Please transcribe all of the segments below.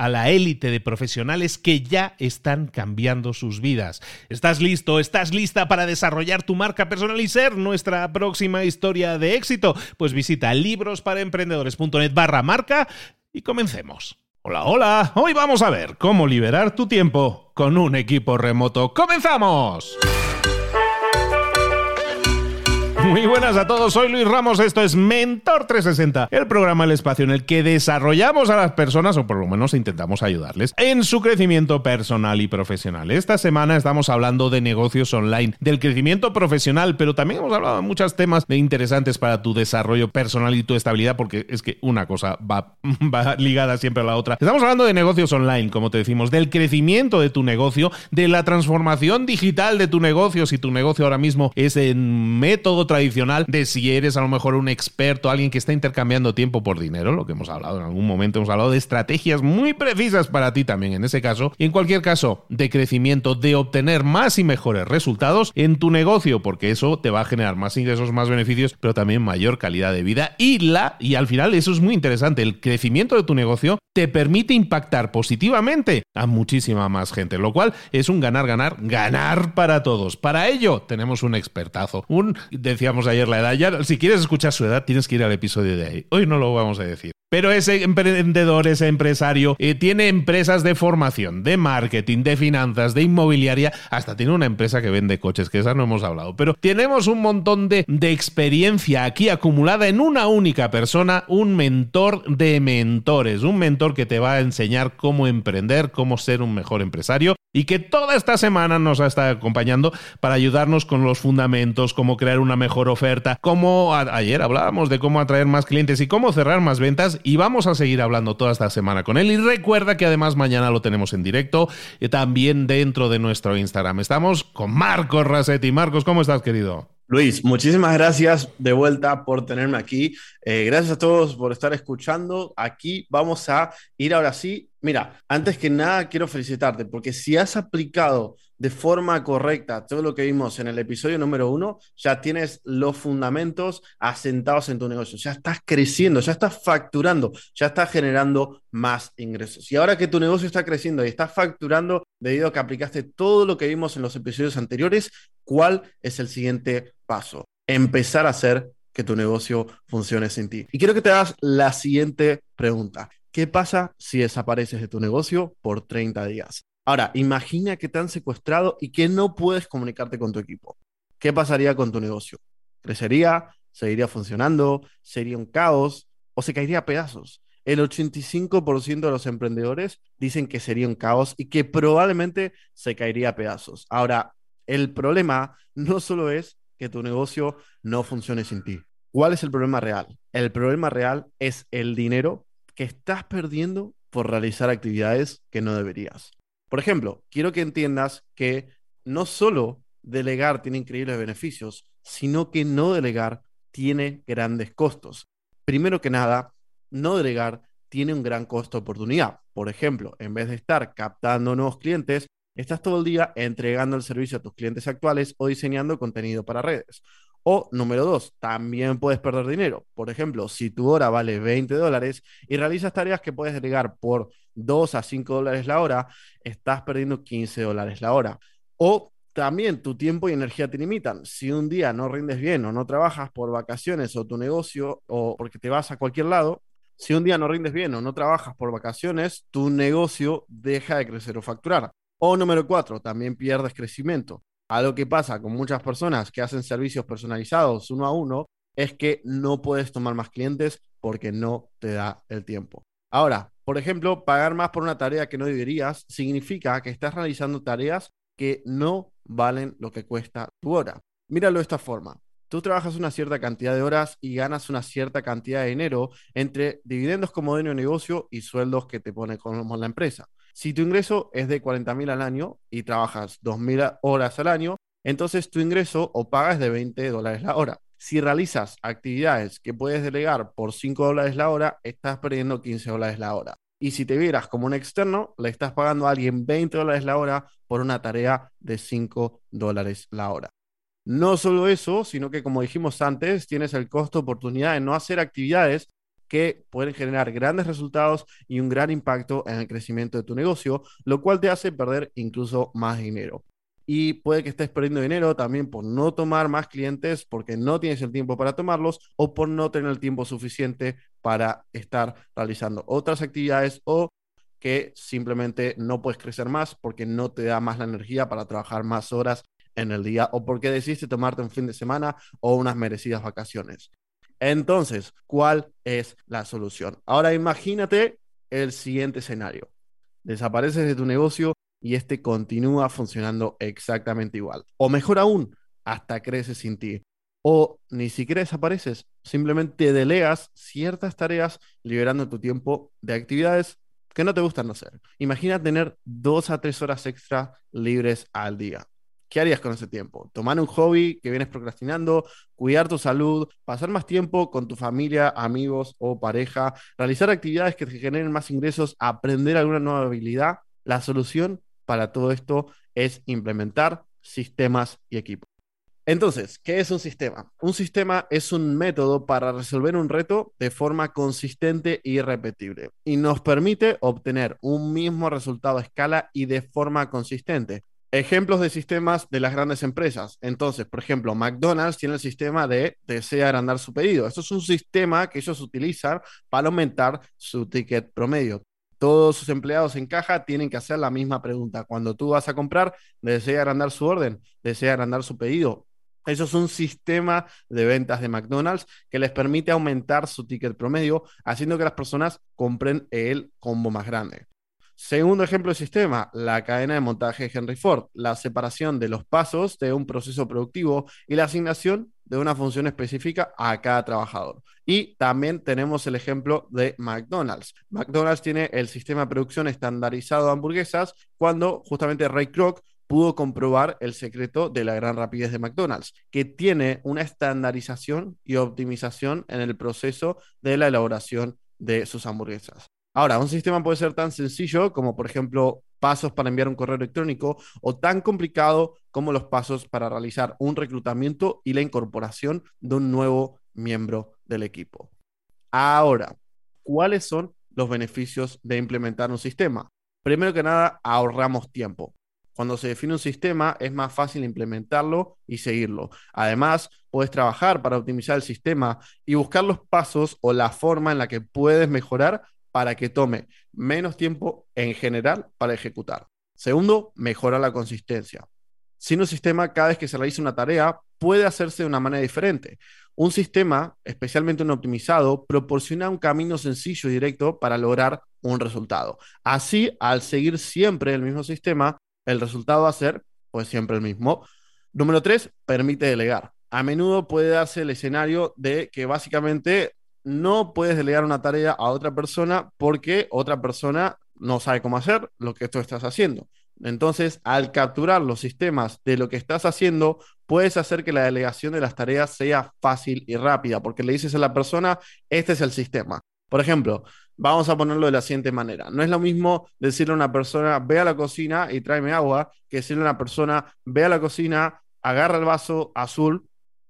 a la élite de profesionales que ya están cambiando sus vidas. ¿Estás listo? ¿Estás lista para desarrollar tu marca personal y ser nuestra próxima historia de éxito? Pues visita librosparaemprendedores.net barra marca y comencemos. Hola, hola. Hoy vamos a ver cómo liberar tu tiempo con un equipo remoto. ¡Comenzamos! Muy buenas a todos, soy Luis Ramos, esto es Mentor 360, el programa El Espacio en el que desarrollamos a las personas, o por lo menos intentamos ayudarles, en su crecimiento personal y profesional. Esta semana estamos hablando de negocios online, del crecimiento profesional, pero también hemos hablado de muchos temas interesantes para tu desarrollo personal y tu estabilidad, porque es que una cosa va, ligada siempre a la otra. Estamos hablando de negocios online, como te decimos, del crecimiento de tu negocio, de la transformación digital de tu negocio, si tu negocio ahora mismo es en método tradicional, tradicional de si eres a lo mejor un experto, alguien que está intercambiando tiempo por dinero, lo que hemos hablado en algún momento, hemos hablado de estrategias muy precisas para ti también en ese caso, y en cualquier caso de crecimiento, de obtener más y mejores resultados en tu negocio, porque eso te va a generar más ingresos, más beneficios, pero también mayor calidad de vida y la, y al final eso es muy interesante, el crecimiento de tu negocio te permite impactar positivamente a muchísima más gente, lo cual es un ganar, ganar, ganar para todos. Para ello tenemos un expertazo, un ayer la edad. Si quieres escuchar su edad, tienes que ir al episodio de ahí. Hoy no lo vamos a decir. Pero ese emprendedor, ese empresario, eh, tiene empresas de formación, de marketing, de finanzas, de inmobiliaria, hasta tiene una empresa que vende coches, que esa no hemos hablado. Pero tenemos un montón de, de experiencia aquí acumulada en una única persona, un mentor de mentores, un mentor que te va a enseñar cómo emprender, cómo ser un mejor empresario y que toda esta semana nos ha estado acompañando para ayudarnos con los fundamentos, cómo crear una mejor oferta, cómo ayer hablábamos de cómo atraer más clientes y cómo cerrar más ventas y vamos a seguir hablando toda esta semana con él y recuerda que además mañana lo tenemos en directo y también dentro de nuestro Instagram. Estamos con Marcos Rasetti. Marcos, ¿cómo estás, querido? Luis, muchísimas gracias de vuelta por tenerme aquí. Eh, gracias a todos por estar escuchando. Aquí vamos a ir ahora sí. Mira, antes que nada quiero felicitarte porque si has aplicado de forma correcta todo lo que vimos en el episodio número uno, ya tienes los fundamentos asentados en tu negocio. Ya estás creciendo, ya estás facturando, ya estás generando más ingresos. Y ahora que tu negocio está creciendo y estás facturando debido a que aplicaste todo lo que vimos en los episodios anteriores, ¿cuál es el siguiente paso? Empezar a hacer que tu negocio funcione sin ti. Y quiero que te hagas la siguiente pregunta. ¿Qué pasa si desapareces de tu negocio por 30 días? Ahora, imagina que te han secuestrado y que no puedes comunicarte con tu equipo. ¿Qué pasaría con tu negocio? ¿Crecería? ¿Seguiría funcionando? ¿Sería un caos? ¿O se caería a pedazos? El 85% de los emprendedores dicen que sería un caos y que probablemente se caería a pedazos. Ahora, el problema no solo es que tu negocio no funcione sin ti. ¿Cuál es el problema real? El problema real es el dinero que estás perdiendo por realizar actividades que no deberías. Por ejemplo, quiero que entiendas que no solo delegar tiene increíbles beneficios, sino que no delegar tiene grandes costos. Primero que nada, no delegar tiene un gran costo de oportunidad. Por ejemplo, en vez de estar captando nuevos clientes, estás todo el día entregando el servicio a tus clientes actuales o diseñando contenido para redes. O número dos, también puedes perder dinero. Por ejemplo, si tu hora vale 20 dólares y realizas tareas que puedes delegar por 2 a 5 dólares la hora, estás perdiendo 15 dólares la hora. O también tu tiempo y energía te limitan. Si un día no rindes bien o no trabajas por vacaciones o tu negocio o porque te vas a cualquier lado, si un día no rindes bien o no trabajas por vacaciones, tu negocio deja de crecer o facturar. O número cuatro, también pierdes crecimiento. Algo que pasa con muchas personas que hacen servicios personalizados uno a uno es que no puedes tomar más clientes porque no te da el tiempo. Ahora, por ejemplo, pagar más por una tarea que no deberías significa que estás realizando tareas que no valen lo que cuesta tu hora. Míralo de esta forma. Tú trabajas una cierta cantidad de horas y ganas una cierta cantidad de dinero entre dividendos como dueño de negocio y sueldos que te pone como la empresa. Si tu ingreso es de 40.000 al año y trabajas 2.000 horas al año, entonces tu ingreso o pagas de 20 dólares la hora. Si realizas actividades que puedes delegar por 5 dólares la hora, estás perdiendo 15 dólares la hora. Y si te vieras como un externo, le estás pagando a alguien 20 dólares la hora por una tarea de 5 dólares la hora. No solo eso, sino que como dijimos antes, tienes el costo oportunidad de no hacer actividades que pueden generar grandes resultados y un gran impacto en el crecimiento de tu negocio, lo cual te hace perder incluso más dinero. Y puede que estés perdiendo dinero también por no tomar más clientes porque no tienes el tiempo para tomarlos o por no tener el tiempo suficiente para estar realizando otras actividades o que simplemente no puedes crecer más porque no te da más la energía para trabajar más horas en el día o porque decidiste tomarte un fin de semana o unas merecidas vacaciones. Entonces, ¿cuál es la solución? Ahora imagínate el siguiente escenario. Desapareces de tu negocio y este continúa funcionando exactamente igual. O mejor aún, hasta crece sin ti. O ni siquiera desapareces, simplemente delegas ciertas tareas liberando tu tiempo de actividades que no te gustan hacer. Imagina tener dos a tres horas extra libres al día. ¿Qué harías con ese tiempo? Tomar un hobby que vienes procrastinando, cuidar tu salud, pasar más tiempo con tu familia, amigos o pareja, realizar actividades que te generen más ingresos, aprender alguna nueva habilidad. La solución para todo esto es implementar sistemas y equipos. Entonces, ¿qué es un sistema? Un sistema es un método para resolver un reto de forma consistente y repetible y nos permite obtener un mismo resultado a escala y de forma consistente. Ejemplos de sistemas de las grandes empresas. Entonces, por ejemplo, McDonald's tiene el sistema de desea agrandar su pedido. Esto es un sistema que ellos utilizan para aumentar su ticket promedio. Todos sus empleados en caja tienen que hacer la misma pregunta. Cuando tú vas a comprar, ¿desea agrandar su orden? ¿Desea agrandar su pedido? Eso es un sistema de ventas de McDonald's que les permite aumentar su ticket promedio, haciendo que las personas compren el combo más grande. Segundo ejemplo de sistema, la cadena de montaje de Henry Ford, la separación de los pasos de un proceso productivo y la asignación de una función específica a cada trabajador. Y también tenemos el ejemplo de McDonald's. McDonald's tiene el sistema de producción estandarizado de hamburguesas cuando justamente Ray Kroc pudo comprobar el secreto de la gran rapidez de McDonald's, que tiene una estandarización y optimización en el proceso de la elaboración de sus hamburguesas. Ahora, un sistema puede ser tan sencillo como, por ejemplo, pasos para enviar un correo electrónico o tan complicado como los pasos para realizar un reclutamiento y la incorporación de un nuevo miembro del equipo. Ahora, ¿cuáles son los beneficios de implementar un sistema? Primero que nada, ahorramos tiempo. Cuando se define un sistema es más fácil implementarlo y seguirlo. Además, puedes trabajar para optimizar el sistema y buscar los pasos o la forma en la que puedes mejorar para que tome menos tiempo en general para ejecutar. Segundo, mejora la consistencia. Sin un sistema, cada vez que se realiza una tarea, puede hacerse de una manera diferente. Un sistema, especialmente un optimizado, proporciona un camino sencillo y directo para lograr un resultado. Así, al seguir siempre el mismo sistema, el resultado va a ser pues siempre el mismo. Número tres, permite delegar. A menudo puede darse el escenario de que básicamente no puedes delegar una tarea a otra persona porque otra persona no sabe cómo hacer lo que tú estás haciendo. Entonces, al capturar los sistemas de lo que estás haciendo, puedes hacer que la delegación de las tareas sea fácil y rápida, porque le dices a la persona, este es el sistema. Por ejemplo, vamos a ponerlo de la siguiente manera. No es lo mismo decirle a una persona, ve a la cocina y tráeme agua, que decirle a una persona, ve a la cocina, agarra el vaso azul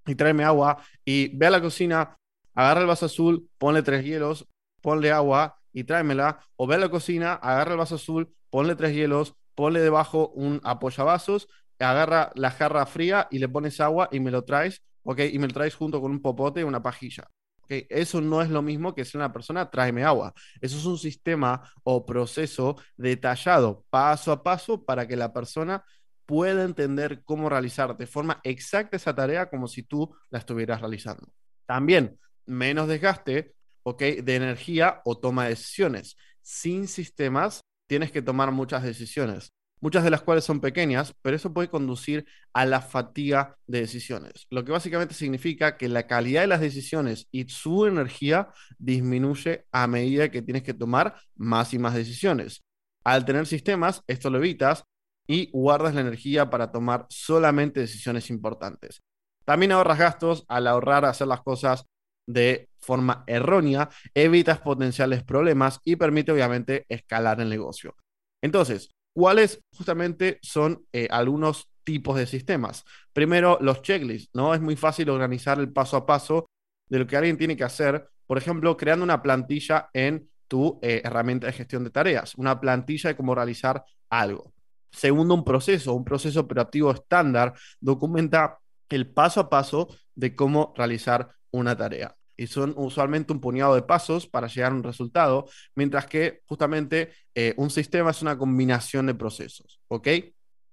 y tráeme agua, y ve a la cocina, agarra el vaso azul, ponle tres hielos, ponle agua y tráemela, o ve a la cocina, agarra el vaso azul, ponle tres hielos, ponle debajo un apoyavasos, agarra la jarra fría y le pones agua y me lo traes, ¿ok? Y me lo traes junto con un popote y una pajilla. ¿ok? Eso no es lo mismo que si una persona tráeme agua. Eso es un sistema o proceso detallado paso a paso para que la persona pueda entender cómo realizar de forma exacta esa tarea como si tú la estuvieras realizando. También menos desgaste, ¿ok? De energía o toma de decisiones. Sin sistemas tienes que tomar muchas decisiones, muchas de las cuales son pequeñas, pero eso puede conducir a la fatiga de decisiones, lo que básicamente significa que la calidad de las decisiones y su energía disminuye a medida que tienes que tomar más y más decisiones. Al tener sistemas, esto lo evitas y guardas la energía para tomar solamente decisiones importantes. También ahorras gastos al ahorrar hacer las cosas de forma errónea, evitas potenciales problemas y permite obviamente escalar el negocio. Entonces, ¿cuáles justamente son eh, algunos tipos de sistemas? Primero, los checklists, ¿no? Es muy fácil organizar el paso a paso de lo que alguien tiene que hacer, por ejemplo, creando una plantilla en tu eh, herramienta de gestión de tareas, una plantilla de cómo realizar algo. Segundo, un proceso, un proceso operativo estándar documenta el paso a paso de cómo realizar una tarea y son usualmente un puñado de pasos para llegar a un resultado, mientras que justamente eh, un sistema es una combinación de procesos, ¿ok?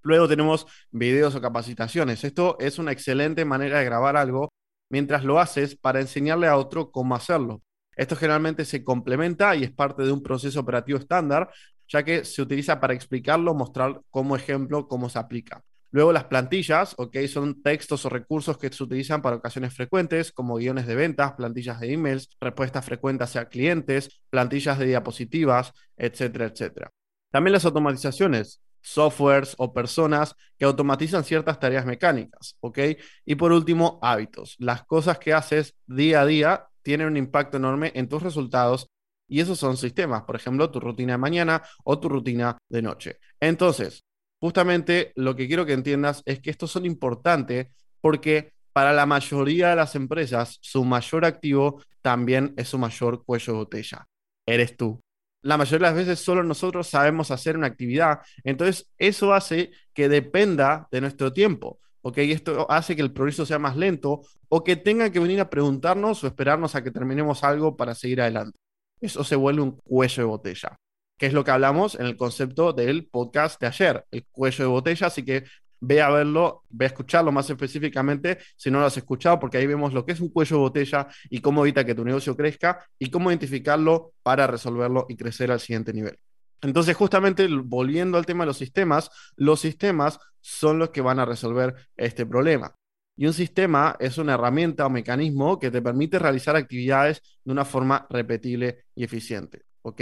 Luego tenemos videos o capacitaciones. Esto es una excelente manera de grabar algo mientras lo haces para enseñarle a otro cómo hacerlo. Esto generalmente se complementa y es parte de un proceso operativo estándar, ya que se utiliza para explicarlo, mostrar como ejemplo cómo se aplica. Luego las plantillas, ¿ok? Son textos o recursos que se utilizan para ocasiones frecuentes, como guiones de ventas, plantillas de emails, respuestas frecuentes a clientes, plantillas de diapositivas, etcétera, etcétera. También las automatizaciones, softwares o personas que automatizan ciertas tareas mecánicas, ¿ok? Y por último, hábitos. Las cosas que haces día a día tienen un impacto enorme en tus resultados y esos son sistemas, por ejemplo, tu rutina de mañana o tu rutina de noche. Entonces, justamente lo que quiero que entiendas es que estos son importantes porque para la mayoría de las empresas, su mayor activo también es su mayor cuello de botella. Eres tú. La mayoría de las veces solo nosotros sabemos hacer una actividad, entonces eso hace que dependa de nuestro tiempo. ¿ok? Esto hace que el progreso sea más lento o que tengan que venir a preguntarnos o esperarnos a que terminemos algo para seguir adelante. Eso se vuelve un cuello de botella que es lo que hablamos en el concepto del podcast de ayer, el cuello de botella, así que ve a verlo, ve a escucharlo más específicamente si no lo has escuchado, porque ahí vemos lo que es un cuello de botella y cómo evita que tu negocio crezca y cómo identificarlo para resolverlo y crecer al siguiente nivel. Entonces, justamente volviendo al tema de los sistemas, los sistemas son los que van a resolver este problema. Y un sistema es una herramienta o mecanismo que te permite realizar actividades de una forma repetible y eficiente. ¿ok?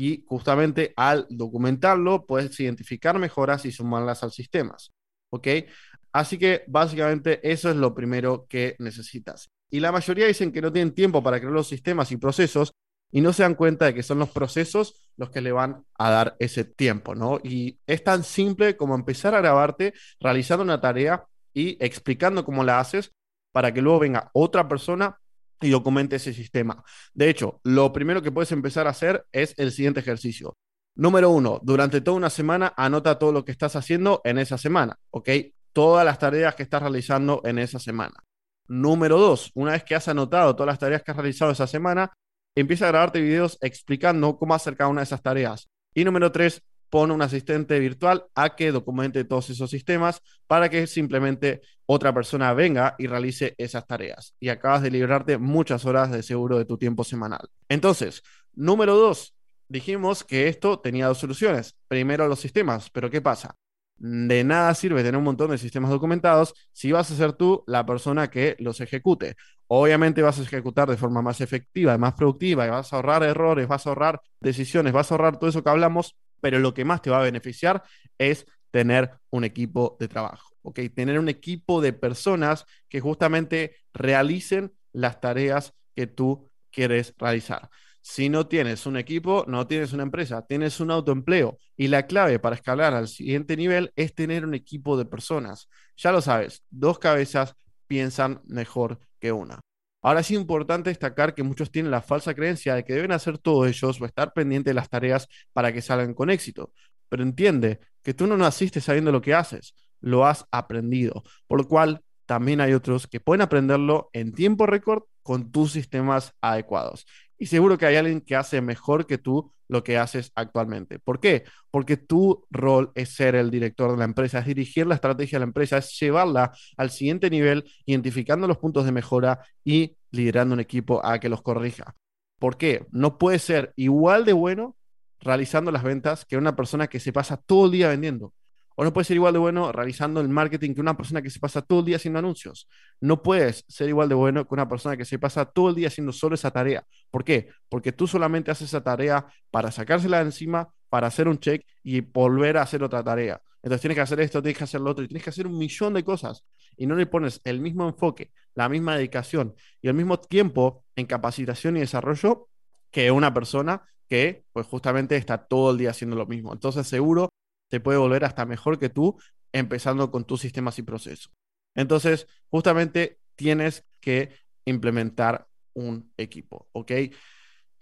Y justamente al documentarlo puedes identificar mejoras y sumarlas al sistema. ¿Ok? Así que básicamente eso es lo primero que necesitas. Y la mayoría dicen que no tienen tiempo para crear los sistemas y procesos y no se dan cuenta de que son los procesos los que le van a dar ese tiempo, ¿no? Y es tan simple como empezar a grabarte realizando una tarea y explicando cómo la haces para que luego venga otra persona y documente ese sistema. De hecho, lo primero que puedes empezar a hacer es el siguiente ejercicio. Número uno, durante toda una semana anota todo lo que estás haciendo en esa semana, ¿ok? Todas las tareas que estás realizando en esa semana. Número dos, una vez que has anotado todas las tareas que has realizado esa semana, empieza a grabarte videos explicando cómo hacer cada una de esas tareas. Y número tres, pone un asistente virtual a que documente todos esos sistemas para que simplemente otra persona venga y realice esas tareas. Y acabas de librarte muchas horas de seguro de tu tiempo semanal. Entonces, número dos, dijimos que esto tenía dos soluciones. Primero los sistemas, pero ¿qué pasa? De nada sirve tener un montón de sistemas documentados si vas a ser tú la persona que los ejecute. Obviamente vas a ejecutar de forma más efectiva y más productiva y vas a ahorrar errores, vas a ahorrar decisiones, vas a ahorrar todo eso que hablamos, pero lo que más te va a beneficiar es tener un equipo de trabajo, ¿ok? Tener un equipo de personas que justamente realicen las tareas que tú quieres realizar. Si no tienes un equipo, no tienes una empresa, tienes un autoempleo. Y la clave para escalar al siguiente nivel es tener un equipo de personas. Ya lo sabes, dos cabezas piensan mejor que una. Ahora es importante destacar que muchos tienen la falsa creencia de que deben hacer todo ellos o estar pendientes de las tareas para que salgan con éxito. Pero entiende que tú no naciste sabiendo lo que haces, lo has aprendido. Por lo cual, también hay otros que pueden aprenderlo en tiempo récord con tus sistemas adecuados. Y seguro que hay alguien que hace mejor que tú lo que haces actualmente. ¿Por qué? Porque tu rol es ser el director de la empresa, es dirigir la estrategia de la empresa, es llevarla al siguiente nivel, identificando los puntos de mejora y liderando un equipo a que los corrija. ¿Por qué? No puede ser igual de bueno realizando las ventas que una persona que se pasa todo el día vendiendo. O no puedes ser igual de bueno realizando el marketing que una persona que se pasa todo el día haciendo anuncios. No puedes ser igual de bueno que una persona que se pasa todo el día haciendo solo esa tarea. ¿Por qué? Porque tú solamente haces esa tarea para sacársela de encima, para hacer un check y volver a hacer otra tarea. Entonces tienes que hacer esto, tienes que hacer lo otro y tienes que hacer un millón de cosas. Y no le pones el mismo enfoque, la misma dedicación y el mismo tiempo en capacitación y desarrollo que una persona que pues justamente está todo el día haciendo lo mismo. Entonces seguro te puede volver hasta mejor que tú, empezando con tus sistemas y procesos. Entonces, justamente tienes que implementar un equipo, ¿ok?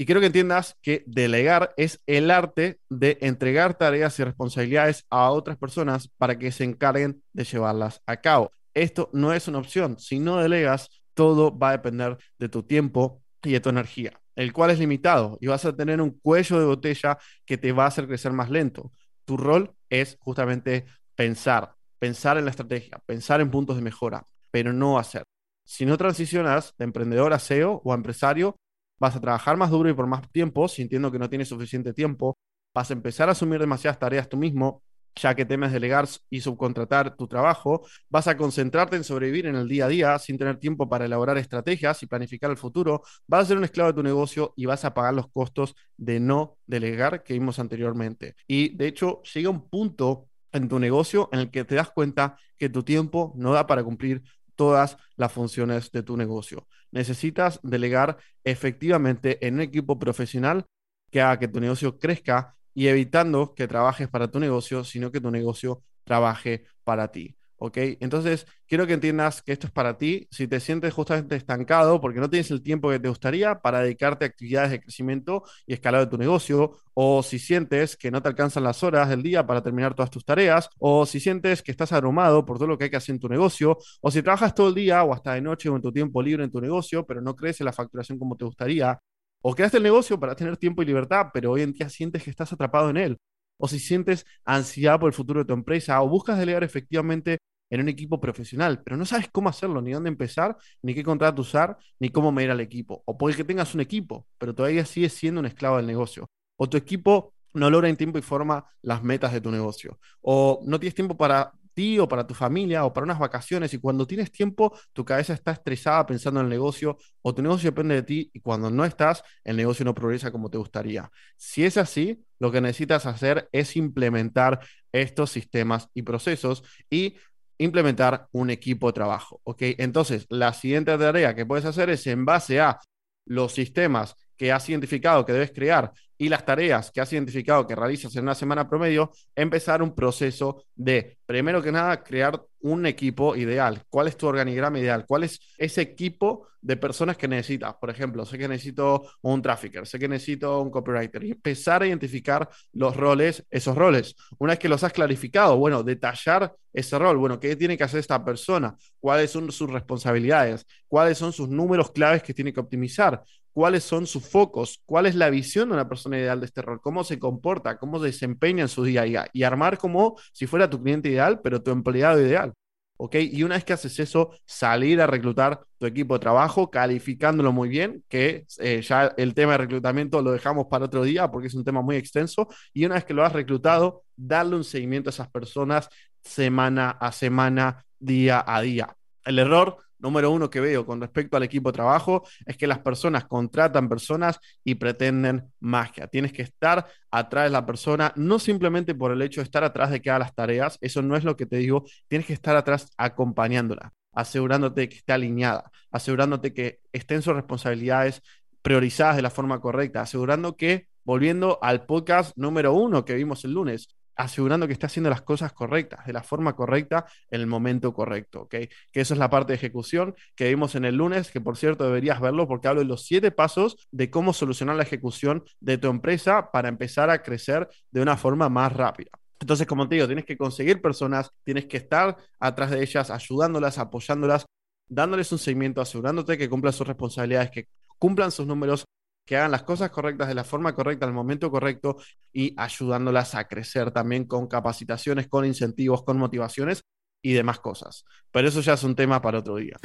Y quiero que entiendas que delegar es el arte de entregar tareas y responsabilidades a otras personas para que se encarguen de llevarlas a cabo. Esto no es una opción. Si no delegas, todo va a depender de tu tiempo y de tu energía, el cual es limitado y vas a tener un cuello de botella que te va a hacer crecer más lento tu rol es justamente pensar, pensar en la estrategia, pensar en puntos de mejora, pero no hacer. Si no transicionas de emprendedor a CEO o a empresario, vas a trabajar más duro y por más tiempo, sintiendo que no tienes suficiente tiempo, vas a empezar a asumir demasiadas tareas tú mismo, ya que temes delegar y subcontratar tu trabajo, vas a concentrarte en sobrevivir en el día a día sin tener tiempo para elaborar estrategias y planificar el futuro, vas a ser un esclavo de tu negocio y vas a pagar los costos de no delegar que vimos anteriormente. Y de hecho, llega un punto en tu negocio en el que te das cuenta que tu tiempo no da para cumplir todas las funciones de tu negocio. Necesitas delegar efectivamente en un equipo profesional que haga que tu negocio crezca y evitando que trabajes para tu negocio, sino que tu negocio trabaje para ti. ¿Ok? Entonces, quiero que entiendas que esto es para ti. Si te sientes justamente estancado porque no tienes el tiempo que te gustaría para dedicarte a actividades de crecimiento y escalado de tu negocio, o si sientes que no te alcanzan las horas del día para terminar todas tus tareas, o si sientes que estás abrumado por todo lo que hay que hacer en tu negocio, o si trabajas todo el día o hasta de noche o en tu tiempo libre en tu negocio, pero no crece la facturación como te gustaría, o creaste el negocio para tener tiempo y libertad, pero hoy en día sientes que estás atrapado en él. O si sientes ansiedad por el futuro de tu empresa, o buscas delegar efectivamente en un equipo profesional, pero no sabes cómo hacerlo, ni dónde empezar, ni qué contrato usar, ni cómo medir al equipo. O puede que tengas un equipo, pero todavía sigues siendo un esclavo del negocio. O tu equipo no logra en tiempo y forma las metas de tu negocio. O no tienes tiempo para o para tu familia o para unas vacaciones y cuando tienes tiempo tu cabeza está estresada pensando en el negocio o tu negocio depende de ti y cuando no estás el negocio no progresa como te gustaría. Si es así, lo que necesitas hacer es implementar estos sistemas y procesos y implementar un equipo de trabajo, ¿ok? Entonces, la siguiente tarea que puedes hacer es en base a los sistemas que has identificado que debes crear y las tareas que has identificado que realizas en una semana promedio, empezar un proceso de, primero que nada, crear un equipo ideal. ¿Cuál es tu organigrama ideal? ¿Cuál es ese equipo de personas que necesitas? Por ejemplo, sé que necesito un trafficker, sé que necesito un copywriter y empezar a identificar los roles, esos roles. Una vez que los has clarificado, bueno, detallar ese rol. Bueno, ¿qué tiene que hacer esta persona? ¿Cuáles son sus responsabilidades? ¿Cuáles son sus números claves que tiene que optimizar? cuáles son sus focos, cuál es la visión de una persona ideal de este rol, cómo se comporta, cómo se desempeña en su día a día y armar como si fuera tu cliente ideal, pero tu empleado ideal. ¿Ok? Y una vez que haces eso, salir a reclutar tu equipo de trabajo, calificándolo muy bien, que eh, ya el tema de reclutamiento lo dejamos para otro día porque es un tema muy extenso. Y una vez que lo has reclutado, darle un seguimiento a esas personas semana a semana, día a día. El error número uno que veo con respecto al equipo de trabajo es que las personas contratan personas y pretenden magia. Tienes que estar atrás de la persona, no simplemente por el hecho de estar atrás de que haga las tareas, eso no es lo que te digo, tienes que estar atrás acompañándola, asegurándote que esté alineada, asegurándote que estén sus responsabilidades priorizadas de la forma correcta, asegurando que, volviendo al podcast número uno que vimos el lunes, asegurando que está haciendo las cosas correctas, de la forma correcta, en el momento correcto, ¿ok? Que eso es la parte de ejecución que vimos en el lunes, que por cierto deberías verlo porque hablo de los siete pasos de cómo solucionar la ejecución de tu empresa para empezar a crecer de una forma más rápida. Entonces, como te digo, tienes que conseguir personas, tienes que estar atrás de ellas, ayudándolas, apoyándolas, dándoles un seguimiento, asegurándote que cumplan sus responsabilidades, que cumplan sus números, que hagan las cosas correctas de la forma correcta, al momento correcto y ayudándolas a crecer también con capacitaciones, con incentivos, con motivaciones y demás cosas. Pero eso ya es un tema para otro día.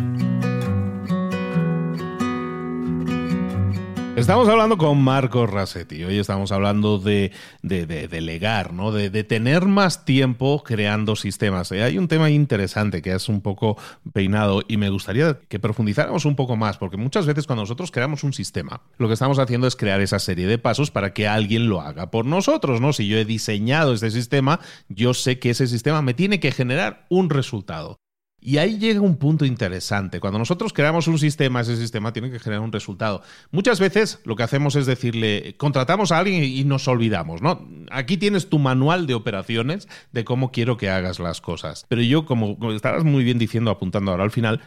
Estamos hablando con Marco Rasetti. Hoy estamos hablando de, delegar, ¿no? De, tener más tiempo creando sistemas. Eh, hay un tema interesante que es un poco peinado y me gustaría que profundizáramos un poco más, porque muchas veces cuando nosotros creamos un sistema, lo que estamos haciendo es crear esa serie de pasos para que alguien lo haga por nosotros, ¿no? Si yo he diseñado este sistema, yo sé que ese sistema me tiene que generar un resultado. Y ahí llega un punto interesante. Cuando nosotros creamos un sistema, ese sistema tiene que generar un resultado. Muchas veces lo que hacemos es decirle, contratamos a alguien y nos olvidamos, ¿no? Aquí tienes tu manual de operaciones de cómo quiero que hagas las cosas. Pero yo, como, como estabas muy bien diciendo, apuntando ahora al final,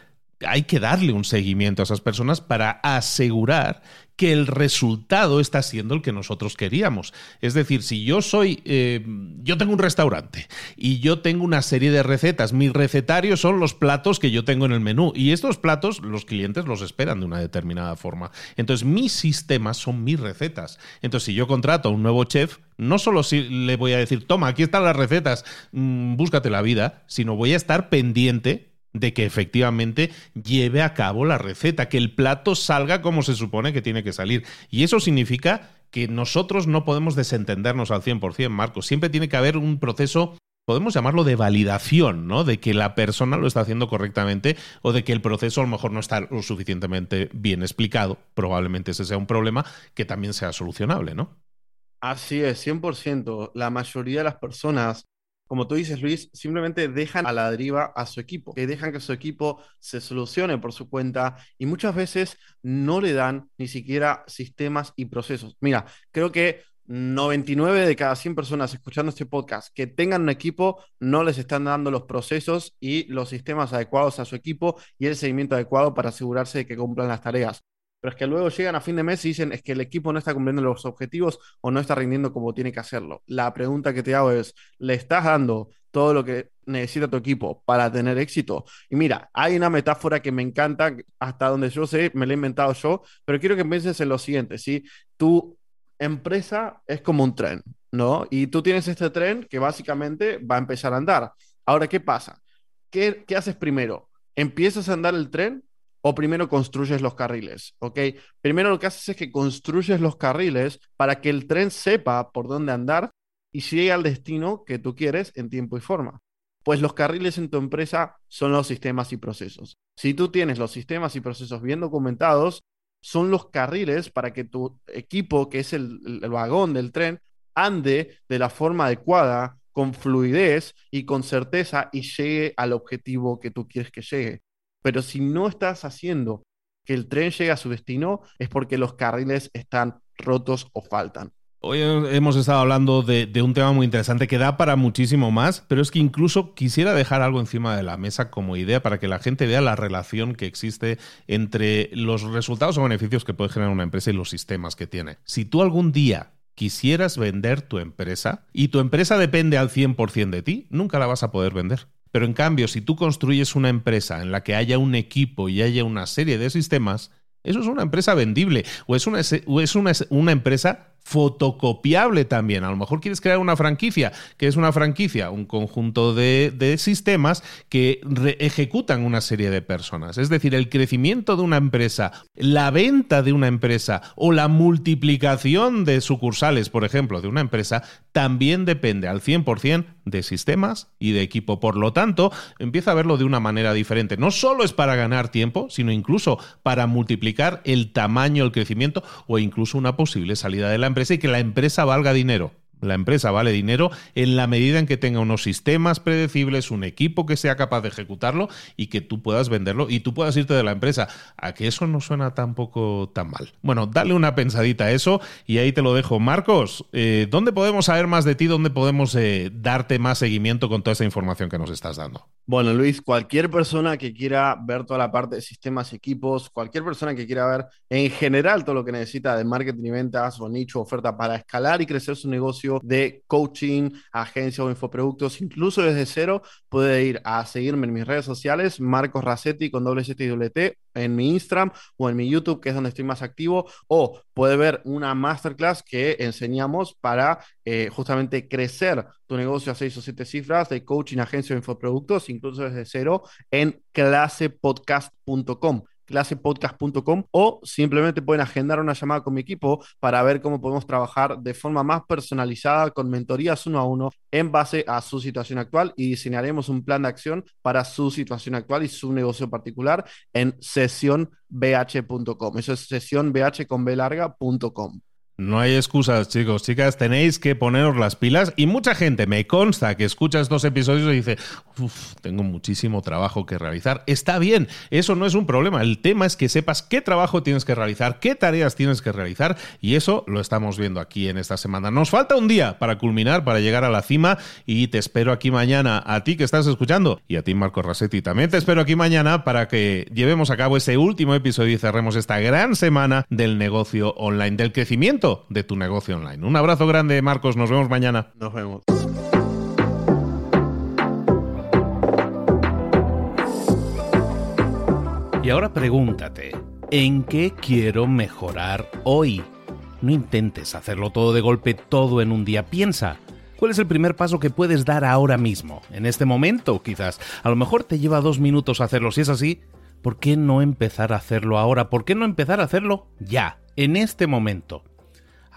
hay que darle un seguimiento a esas personas para asegurar que el resultado está siendo el que nosotros queríamos. Es decir, si yo soy, eh, yo tengo un restaurante y yo tengo una serie de recetas, mis recetarios son los platos que yo tengo en el menú y estos platos los clientes los esperan de una determinada forma. Entonces, mis sistemas son mis recetas. Entonces, si yo contrato a un nuevo chef, no solo si le voy a decir, toma, aquí están las recetas, mm, búscate la vida, sino voy a estar pendiente de que efectivamente lleve a cabo la receta, que el plato salga como se supone que tiene que salir. Y eso significa que nosotros no podemos desentendernos al 100%, Marcos. Siempre tiene que haber un proceso podemos llamarlo de validación, ¿no? De que la persona lo está haciendo correctamente o de que el proceso a lo mejor no está lo suficientemente bien explicado. Probablemente ese sea un problema que también sea solucionable, ¿no? Así es, 100%. La mayoría de las personas como tú dices, Luis, simplemente dejan a la deriva a su equipo, que dejan que su equipo se solucione por su cuenta y muchas veces no le dan ni siquiera sistemas y procesos. Mira, creo que 99 de cada 100 personas escuchando este podcast que tengan un equipo no les están dando los procesos y los sistemas adecuados a su equipo y el seguimiento adecuado para asegurarse de que cumplan las tareas pero es que luego llegan a fin de mes y dicen es que el equipo no está cumpliendo los objetivos o no está rindiendo como tiene que hacerlo. La pregunta que te hago es, ¿le estás dando todo lo que necesita tu equipo para tener éxito? Y mira, hay una metáfora que me encanta, hasta donde yo sé, me la he inventado yo, pero quiero que pienses en lo siguiente, ¿sí? Tu empresa es como un tren, ¿no? Y tú tienes este tren que básicamente va a empezar a andar. Ahora, ¿qué pasa? ¿Qué, qué haces primero? ¿Empiezas a andar el tren o primero construyes los carriles, ¿ok? Primero lo que haces es que construyes los carriles para que el tren sepa por dónde andar y llegue al destino que tú quieres en tiempo y forma. Pues los carriles en tu empresa son los sistemas y procesos. Si tú tienes los sistemas y procesos bien documentados, son los carriles para que tu equipo, que es el, el vagón del tren, ande de la forma adecuada, con fluidez y con certeza y llegue al objetivo que tú quieres que llegue. Pero si no estás haciendo que el tren llegue a su destino, es porque los carriles están rotos o faltan. Hoy hemos estado hablando de, un tema muy interesante que da para muchísimo más, pero es que incluso quisiera dejar algo encima de la mesa como idea para que la gente vea la relación que existe entre los resultados o beneficios que puede generar una empresa y los sistemas que tiene. Si tú algún día quisieras vender tu empresa y tu empresa depende al 100% de ti, nunca la vas a poder vender. Pero en cambio, si tú construyes una empresa en la que haya un equipo y haya una serie de sistemas, eso es una empresa vendible o es una, es una, una empresa fotocopiable también. A lo mejor quieres crear una franquicia. que es una franquicia? Un conjunto de, sistemas que ejecutan una serie de personas. Es decir, el crecimiento de una empresa, la venta de una empresa o la multiplicación de sucursales, por ejemplo, de una empresa, también depende al 100% de sistemas y de equipo. Por lo tanto, empieza a verlo de una manera diferente. No solo es para ganar tiempo, sino incluso para multiplicar el tamaño, el crecimiento o incluso una posible salida de la empresa y que la empresa valga dinero. La empresa vale dinero en la medida en que tenga unos sistemas predecibles, un equipo que sea capaz de ejecutarlo y que tú puedas venderlo y tú puedas irte de la empresa. A que eso no suena tampoco tan mal. Bueno, dale una pensadita a eso y ahí te lo dejo. Marcos, eh, ¿dónde podemos saber más de ti? ¿Dónde podemos eh, darte más seguimiento con toda esa información que nos estás dando? Bueno, Luis, cualquier persona que quiera ver toda la parte de sistemas equipos, cualquier persona que quiera ver en general todo lo que necesita de marketing y ventas o nicho, oferta para escalar y crecer su negocio de coaching, agencia o infoproductos, incluso desde cero, puede ir a seguirme en mis redes sociales, Marcos Racetti con doble Z y doble T, en mi Instagram o en mi YouTube, que es donde estoy más activo, o puede ver una masterclass que enseñamos para eh, justamente crecer tu negocio a seis o siete cifras de coaching, agencia o infoproductos, incluso desde cero, en clasepodcast.com clasepodcast.com o simplemente pueden agendar una llamada con mi equipo para ver cómo podemos trabajar de forma más personalizada con mentorías uno a uno en base a su situación actual y diseñaremos un plan de acción para su situación actual y su negocio particular en sesionbh.com. Eso es sesionbh con B larga.com. No hay excusas, chicos, chicas, tenéis que poneros las pilas y mucha gente me consta que escucha estos episodios y dice, Uf, tengo muchísimo trabajo que realizar. Está bien, eso no es un problema, el tema es que sepas qué trabajo tienes que realizar, qué tareas tienes que realizar y eso lo estamos viendo aquí en esta semana. Nos falta un día para culminar, para llegar a la cima y te espero aquí mañana a ti que estás escuchando y a ti Marco Rasetti también te espero aquí mañana para que llevemos a cabo ese último episodio y cerremos esta gran semana del negocio online, del crecimiento de tu negocio online. Un abrazo grande, Marcos. Nos vemos mañana. Nos vemos. Y ahora pregúntate, ¿en qué quiero mejorar hoy? No intentes hacerlo todo de golpe, todo en un día. Piensa, ¿cuál es el primer paso que puedes dar ahora mismo? En este momento, quizás. A lo mejor te lleva dos minutos hacerlo. Si es así, ¿por qué no empezar a hacerlo ahora? ¿Por qué no empezar a hacerlo ya, en este momento?